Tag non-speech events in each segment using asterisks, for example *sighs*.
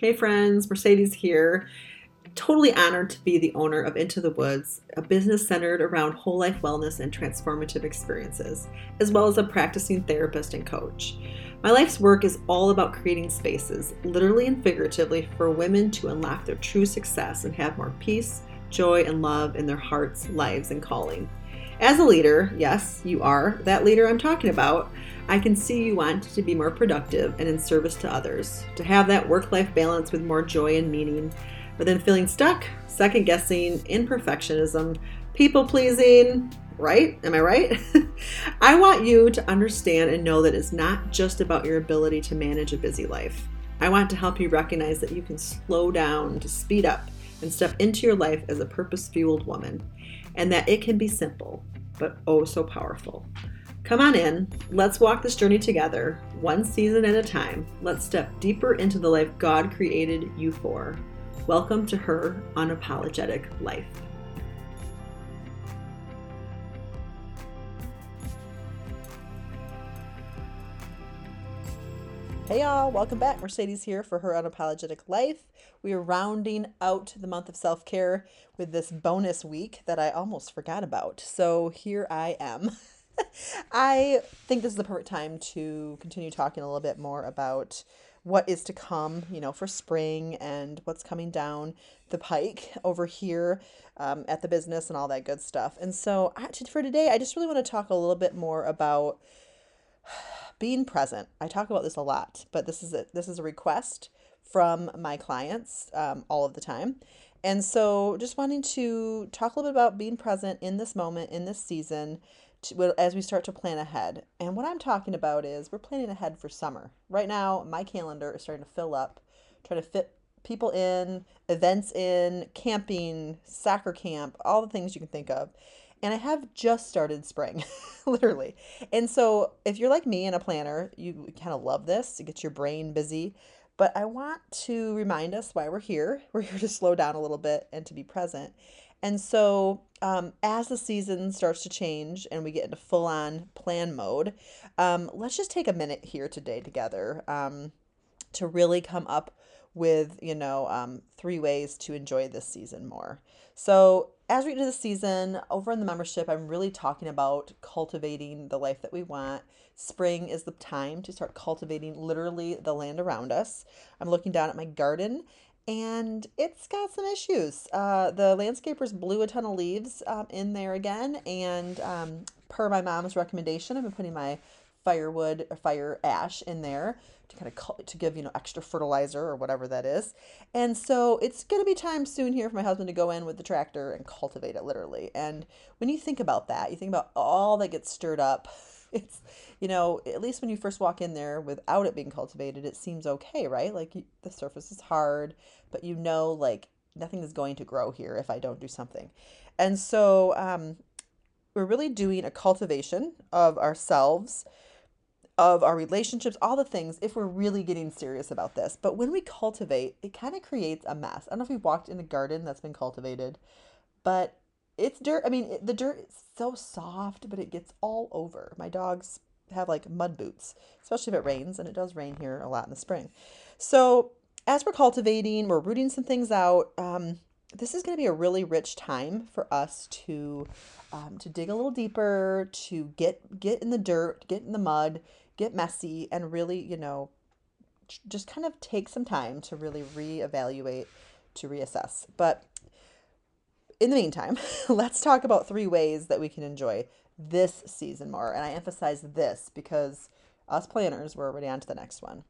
Hey, friends, Mercedes here. Totally honored to be the owner of Into the Woods, a business centered around whole life wellness and transformative experiences, as well as a practicing therapist and coach. My life's work is all about creating spaces, literally and figuratively, for women to unlock their true success and have more peace, joy, and love in their hearts, lives, and calling. As a leader, yes, you are that leader I'm talking about. I can see you want to be more productive and in service to others, to have that work life balance with more joy and meaning, but then feeling stuck, second guessing, imperfectionism, people pleasing, right? Am I right? *laughs* I want you to understand and know that it's not just about your ability to manage a busy life. I want to help you recognize that you can slow down to speed up and step into your life as a purpose fueled woman, and that it can be simple, but oh so powerful. Come on in, let's walk this journey together, one season at a time. Let's step deeper into the life God created you for. Welcome to her unapologetic life. Hey y'all, welcome back. Mercedes here for her unapologetic life. We are rounding out the month of self care with this bonus week that I almost forgot about. So here I am. *laughs* I think this is the perfect time to continue talking a little bit more about what is to come, you know, for spring and what's coming down the pike over here um, at the business and all that good stuff. And so for today, I just really want to talk a little bit more about *sighs* being present. I talk about this a lot, but this is a this is a request from my clients um, all of the time. And so, just wanting to talk a little bit about being present in this moment, in this season, to, as we start to plan ahead. And what I'm talking about is we're planning ahead for summer. Right now, my calendar is starting to fill up, trying to fit people in, events in, camping, soccer camp, all the things you can think of and I have just started spring, *laughs* literally. And so, if you're like me and a planner, you kind of love this It gets your brain busy. But I want to remind us why we're here. We're here to slow down a little bit and to be present. And so, um, as the season starts to change and we get into full on plan mode, um, let's just take a minute here today together um, to really come up with, you know, um, three ways to enjoy this season more. So, as we get into the season, over in the membership, I'm really talking about cultivating the life that we want. Spring is the time to start cultivating literally the land around us. I'm looking down at my garden and it's got some issues. Uh, the landscapers blew a ton of leaves um, in there again, and um, per my mom's recommendation, I've been putting my firewood or fire ash in there to kind of to give you know extra fertilizer or whatever that is. And so it's going to be time soon here for my husband to go in with the tractor and cultivate it literally. And when you think about that, you think about all that gets stirred up. It's you know at least when you first walk in there without it being cultivated, it seems okay, right? Like you, the surface is hard, but you know like nothing is going to grow here if I don't do something. And so um, we're really doing a cultivation of ourselves of our relationships, all the things, if we're really getting serious about this. But when we cultivate, it kind of creates a mess. I don't know if you've walked in a garden that's been cultivated, but it's dirt. I mean, it, the dirt is so soft, but it gets all over. My dogs have like mud boots, especially if it rains, and it does rain here a lot in the spring. So, as we're cultivating, we're rooting some things out. Um, this is going to be a really rich time for us to um, to dig a little deeper, to get get in the dirt, get in the mud, get messy and really, you know, just kind of take some time to really reevaluate, to reassess. But in the meantime, *laughs* let's talk about three ways that we can enjoy this season more. And I emphasize this because us planners, we're already on to the next one.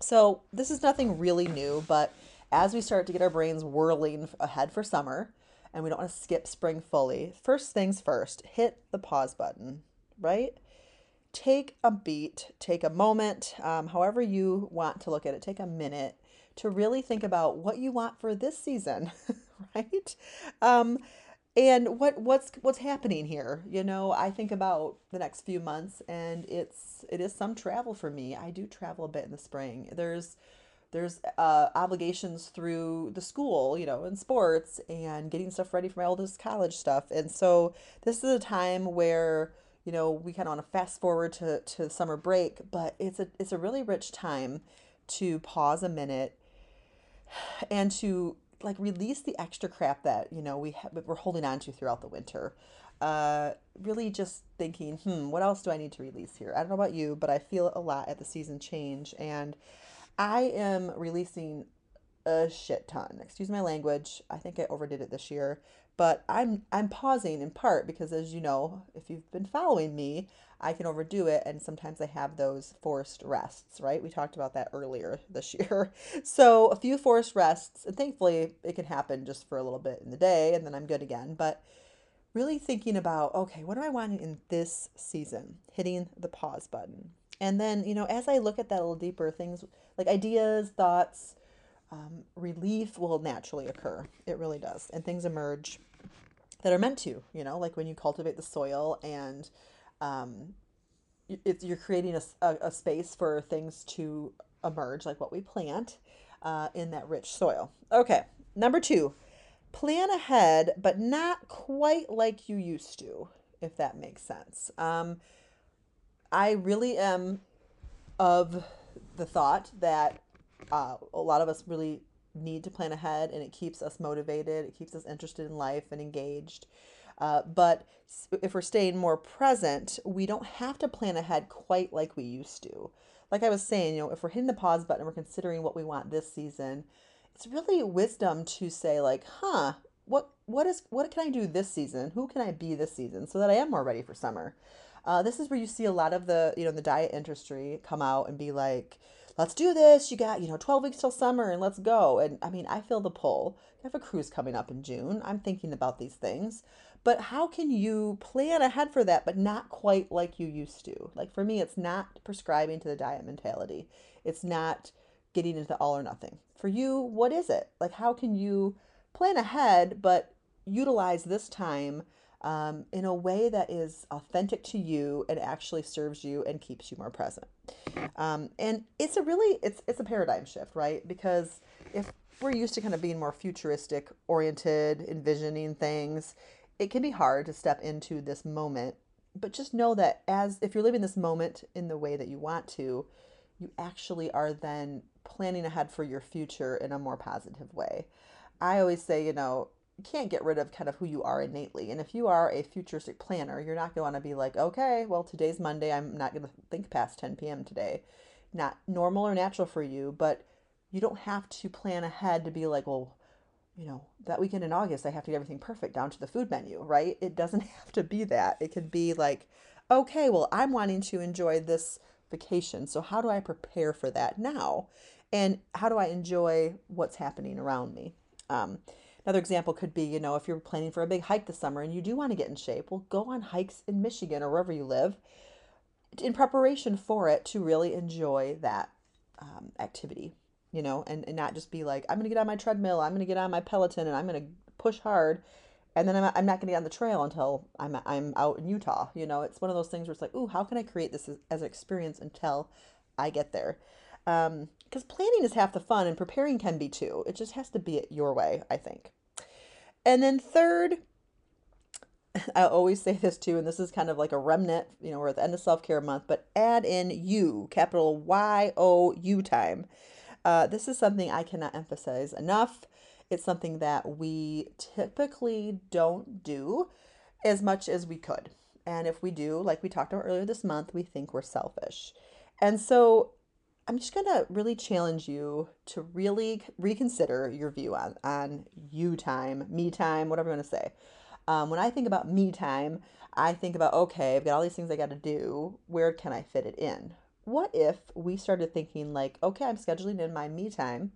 So, this is nothing really new, but as we start to get our brains whirling ahead for summer and we don't want to skip spring fully, first things first, hit the pause button, right? take a beat, take a moment, um, however you want to look at it, take a minute to really think about what you want for this season, *laughs* *laughs* right? Um, and what what's what's happening here? You know i think about the next few months and it's it is some travel for me. I do travel a bit in the spring. There's there's uh, obligations through the school you know in sports and getting stuff ready for my oldest college stuff. And so this is a time where you know, we kind of want to fast forward to, to summer break, but it's a it's a really rich time to pause a minute and to like release the extra crap that you know we ha- we're holding on to throughout the winter. Uh, really just thinking, hmm, what else do I need to release here? I don't know about you, but I feel a lot at the season change, and I am releasing a shit ton. Excuse my language. I think I overdid it this year, but I'm I'm pausing in part because as you know, if you've been following me, I can overdo it and sometimes I have those forced rests, right? We talked about that earlier *laughs* this year. So, a few forced rests, and thankfully it can happen just for a little bit in the day and then I'm good again, but really thinking about, okay, what do I want in this season? Hitting the pause button. And then, you know, as I look at that a little deeper, things like ideas, thoughts, um, relief will naturally occur. It really does. And things emerge that are meant to, you know, like when you cultivate the soil and um, it's, you're creating a, a, a, space for things to emerge, like what we plant uh, in that rich soil. Okay, number two, plan ahead, but not quite like you used to, if that makes sense. Um, I really am of the thought that uh, a lot of us really need to plan ahead and it keeps us motivated, it keeps us interested in life and engaged. Uh, but if we're staying more present, we don't have to plan ahead quite like we used to. Like I was saying, you know, if we're hitting the pause button we're considering what we want this season, it's really wisdom to say like, huh, what what is what can I do this season? Who can I be this season so that I am more ready for summer? Uh, this is where you see a lot of the you know the diet industry come out and be like, let's do this. You got, you know, 12 weeks till summer and let's go. And I mean, I feel the pull. I have a cruise coming up in June. I'm thinking about these things. But how can you plan ahead for that, but not quite like you used to? Like for me, it's not prescribing to the diet mentality, it's not getting into the all or nothing. For you, what is it? Like, how can you plan ahead, but utilize this time? Um, in a way that is authentic to you and actually serves you and keeps you more present. Um, and it's a really it's it's a paradigm shift, right? Because if we're used to kind of being more futuristic oriented, envisioning things, it can be hard to step into this moment. But just know that as if you're living this moment in the way that you want to, you actually are then planning ahead for your future in a more positive way. I always say, you know, can't get rid of kind of who you are innately. And if you are a futuristic planner, you're not going to be like, okay, well, today's Monday. I'm not going to think past 10 p.m. today. Not normal or natural for you, but you don't have to plan ahead to be like, well, you know, that weekend in August, I have to get everything perfect down to the food menu, right? It doesn't *laughs* have to be that. It could be like, okay, well, I'm wanting to enjoy this vacation. So, how do I prepare for that now? And how do I enjoy what's happening around me? Um, another example could be, you know, if you're planning for a big hike this summer and you do want to get in shape, well, go on hikes in Michigan or wherever you live in preparation for it to really enjoy that um, activity you know, and, and not just be like, I'm going to get on my treadmill, I'm going to get on my Peloton, and I'm going to push hard. And then I'm, I'm not going to get on the trail until I'm, I'm out in Utah. You know, it's one of those things where it's like, ooh, how can I create this as, as an experience until I get there? Because um, planning is half the fun and preparing can be too. It just has to be your way, I think. And then third, *laughs* I always say this too, and this is kind of like a remnant, you know, we're at the end of self care month, but add in you, capital Y O U time. Uh, this is something I cannot emphasize enough. It's something that we typically don't do as much as we could. And if we do, like we talked about earlier this month, we think we're selfish. And so I'm just going to really challenge you to really reconsider your view on, on you time, me time, whatever you want to say. Um, when I think about me time, I think about, okay, I've got all these things I got to do. Where can I fit it in? what if we started thinking like, okay, I'm scheduling in my me time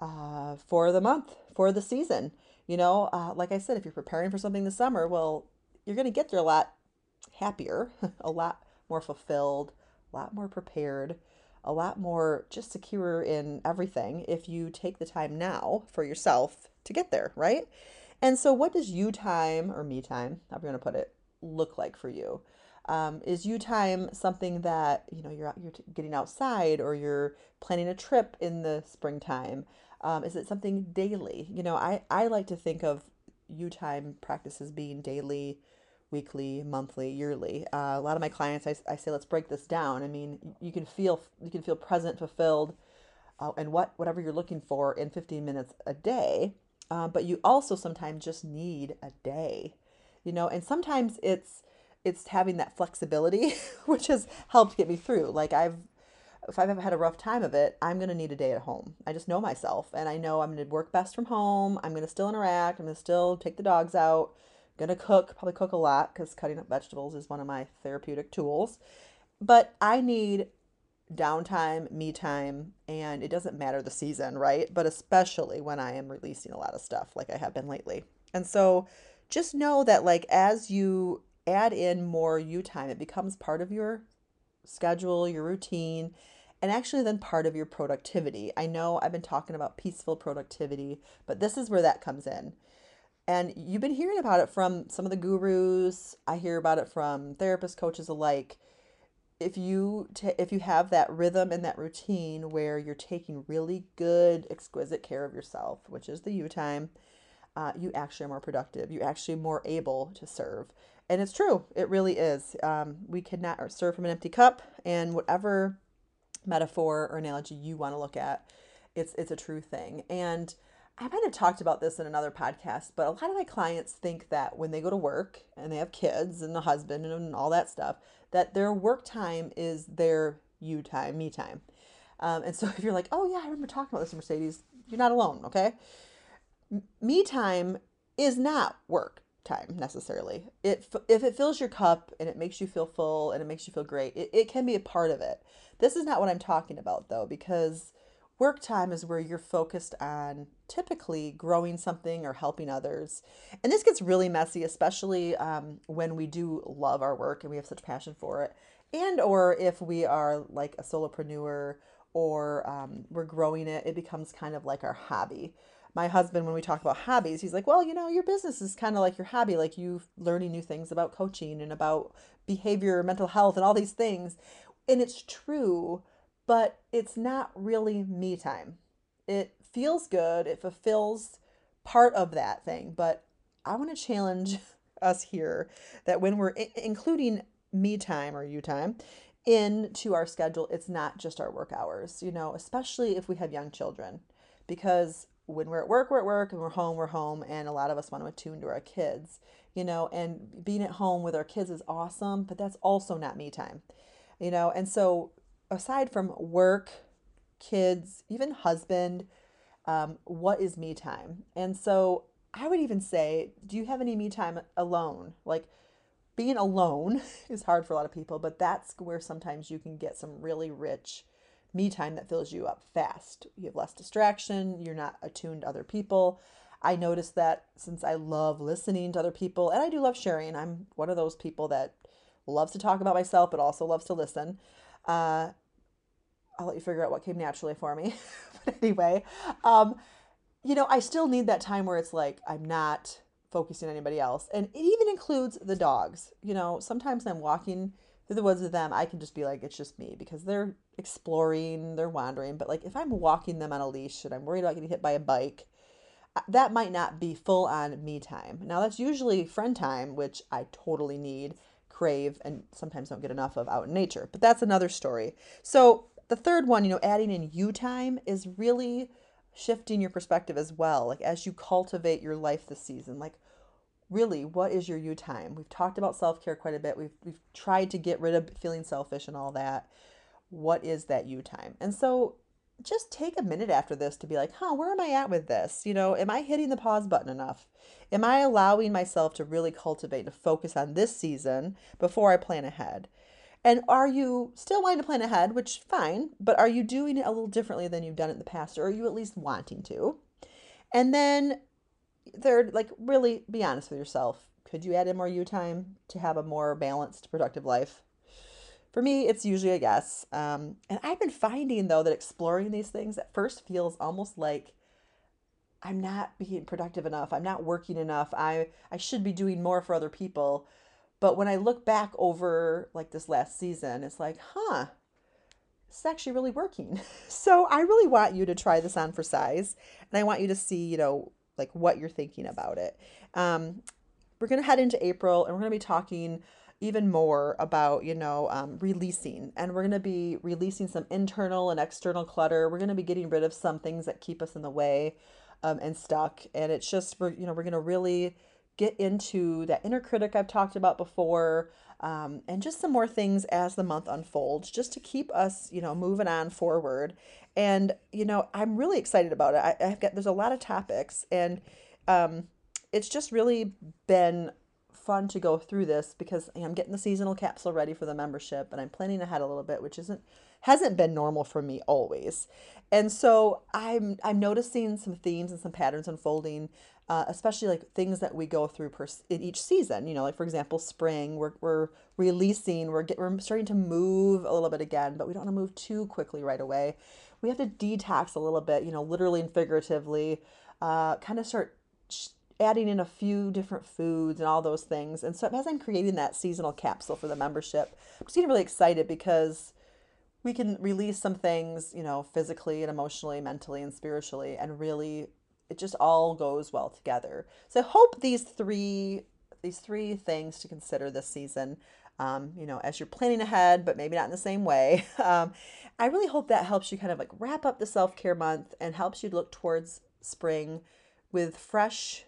uh, for the month, for the season. You know, uh, like I said, if you're preparing for something this summer, well, you're going to get there a lot happier, *laughs* a lot more fulfilled, a lot more prepared, a lot more just secure in everything if you take the time now for yourself to get there, right? And so, what does you time or me time, however you want to put it, look like for you? Um, is you time something that you know you're you're getting outside or you're planning a trip in the springtime? Um, is it something daily? You know, I I like to think of you time practices being daily, weekly, monthly, yearly. Uh, a lot of my clients, I, I say, let's break this down. I mean, you can feel you can feel present, fulfilled, uh, and what whatever you're looking for in 15 minutes a day. Uh, but you also sometimes just need a day, you know, and sometimes it's it's having that flexibility, *laughs* which has helped get me through. Like I've if I've ever had a rough time of it, I'm going to need a day at home. I just know myself and I know I'm going to work best from home. I'm going to still interact. I'm going to still take the dogs out. To cook, probably cook a lot because cutting up vegetables is one of my therapeutic tools. But I need downtime, me time, and it doesn't matter the season, right? But especially when I am releasing a lot of stuff like I have been lately. And so just know that like as you add in more you time, it becomes part of your schedule, your routine, and actually then part of your productivity. I know I've been talking about peaceful productivity, but this is where that comes in. And you've been hearing about it from some of the gurus. I hear about it from therapists, coaches alike. If you t- if you have that rhythm and that routine where you're taking really good, exquisite care of yourself, which is the you time, uh, you actually are more productive. You're actually more able to serve. And it's true. It really is. Um, we cannot serve from an empty cup. And whatever metaphor or analogy you want to look at, it's it's a true thing. And I might have talked about this in another podcast, but a lot of my clients think that when they go to work and they have kids and a husband and all that stuff, that their work time is their you time, me time. Um, and so *laughs* if you're like, oh yeah, I remember talking about this, in Mercedes, you're not alone, okay? M- me time is not work time necessarily. It if it fills your cup and it makes you feel full and it makes you feel great, it, it can be a part of it. This is not what I'm talking about though, because work time is where you're focused on typically growing something or helping others. And this gets really messy, especially um, when we do love our work and we have such passion for it, and or if we are like a solopreneur or um, we're growing it, it becomes kind of like our hobby. My husband when we talk about hobbies he's like well you know your business is kind of like your hobby like you learning new things about coaching and about behavior mental health and all these things. And it's true but it's not really me time. It feels good. It fulfills part of that thing but i want to challenge *laughs* us here that when we're I- including me time or you time into our schedule it's not just our work hours you know especially if we have young children. Because when we're at work, we're at work, and we're home, we're home, and a lot of us want to attune to our kids, you know, and being at home with our kids is awesome, but that's also not me time, you know, and so aside from work, kids, even husband, um, what is me time? And so I would even say, do you have any me time alone? Like being alone *laughs* is hard for a lot of people, but that's where sometimes you can get some really rich me time that fills you up fast. You have less distraction, you're not attuned to other people. I noticed that since I love listening to other people and I do love sharing, I'm one of those people that loves to talk about myself but also loves to listen. Uh, I'll let you figure out what came naturally for me. *laughs* but anyway, um, you know, I still need that time where it's like I'm not focusing on anybody else. And it even includes the dogs. You know, sometimes I'm walking through the woods with them, I can just be like, it's just me because they're exploring, they're wandering. But like if I'm walking them on a leash and I'm worried about getting hit by a bike, uh, that might not be full on me time. Now that's usually friend time, which I totally need, crave, and sometimes don't get enough of out in nature. But that's another story. So the third one, you know, adding in you time is really shifting your perspective as well. Like as you cultivate your life this season, like really what is your you time? We've talked about self-care quite a bit. We've, we've tried to get rid of feeling selfish and all that. What is that you time? And so just take a minute after this to be like huh where am i at with this? You know am i hitting the pause button enough? Am i allowing myself to really cultivate to focus on this season before i plan ahead and are you still wanting to plan ahead which fine but are you doing it a little differently than you've done in the past or are you at least wanting to and then third, like really be honest with yourself. Could you add in more you time to have a more balanced, productive life? For me, it's usually a yes. Um, and I've been finding though that exploring these things at first feels almost like I'm not being productive enough. I'm not working enough. I I should be doing more for other people. But when I look back over like this last season, it's like, huh, it's actually really working. *laughs* So I really want you to try this on for size, and I want you to see, you know, like what you're thinking about it. Um, we're going to head into April and we're going to be talking even more about, you know, um, releasing. And we're going to be releasing some internal and external clutter. We're going to be getting rid of some things that keep us in the way um, and stuck. And it's just, we're, you know, we're going to really get into that inner critic I've talked about before. Um, and just some more things as the month unfolds, just to keep us, you know, moving on forward. And you know, I'm really excited about it. I, have got there's a lot of topics, and um, it's just really been fun to go through this because I'm getting the seasonal capsule ready for the membership and I'm planning ahead a little bit, which isn't hasn't been normal for me always. And so I'm I'm noticing some themes and some patterns unfolding, uh, especially like things that we go through per, in each season. You know, like for example, spring, we're, we're releasing, we're get, we're starting to move a little bit again, but we don't want to move too quickly right away. We have to detox a little bit, you know, literally and figuratively, uh, kind of start adding in a few different foods and all those things. And so as I'm creating that seasonal capsule for the membership, I'm just getting really excited because we can release some things, you know, physically and emotionally, mentally and spiritually, and really it just all goes well together. So I hope these three these three things to consider this season. Um, you know, as you're planning ahead, but maybe not in the same way. *laughs* Um, I really hope that helps you kind of like wrap up the self care month and helps you look towards spring with fresh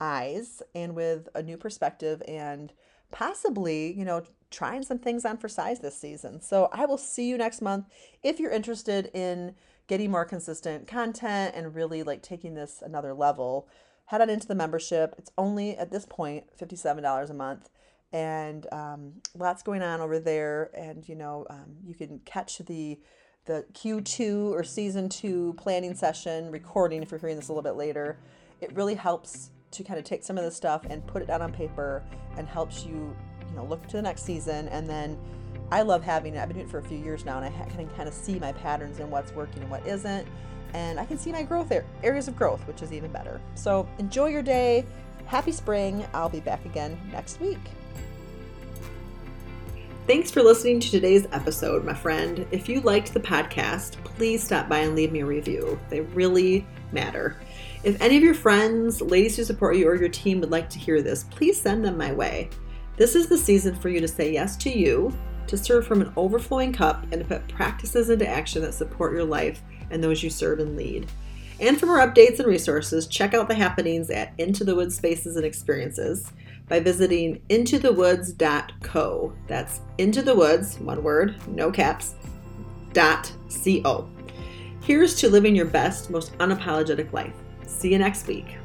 eyes and with a new perspective and possibly, you know, trying some things on for size this season. So I will see you next month. If you're interested in getting more consistent content and really like taking this another level, head on into the membership. It's only at this point $57 a month. And um, lots going on over there. And, you know, um, you can catch the the Q2 or season two planning session recording if you're hearing this a little bit later. It really helps to kind of take some of this stuff and put it down on paper and helps you, you know, look to the next season. And then I love having it. I've been doing it for a few years now, and I can kind of see my patterns and what's working and what isn't. And I can see my growth there, areas of growth, which is even better. So enjoy your day. Happy spring. I'll be back again next week. Thanks for listening to today's episode, my friend. If you liked the podcast, please stop by and leave me a review. They really matter. If any of your friends, ladies who support you, or your team would like to hear this, please send them my way. This is the season for you to say yes to you, to serve from an overflowing cup, and to put practices into action that support your life and those you serve and lead. And for more updates and resources, check out the happenings at Into the Woods Spaces and Experiences by visiting intothewoods.co. That's into the woods, one word, no caps, dot co. Here's to living your best, most unapologetic life. See you next week.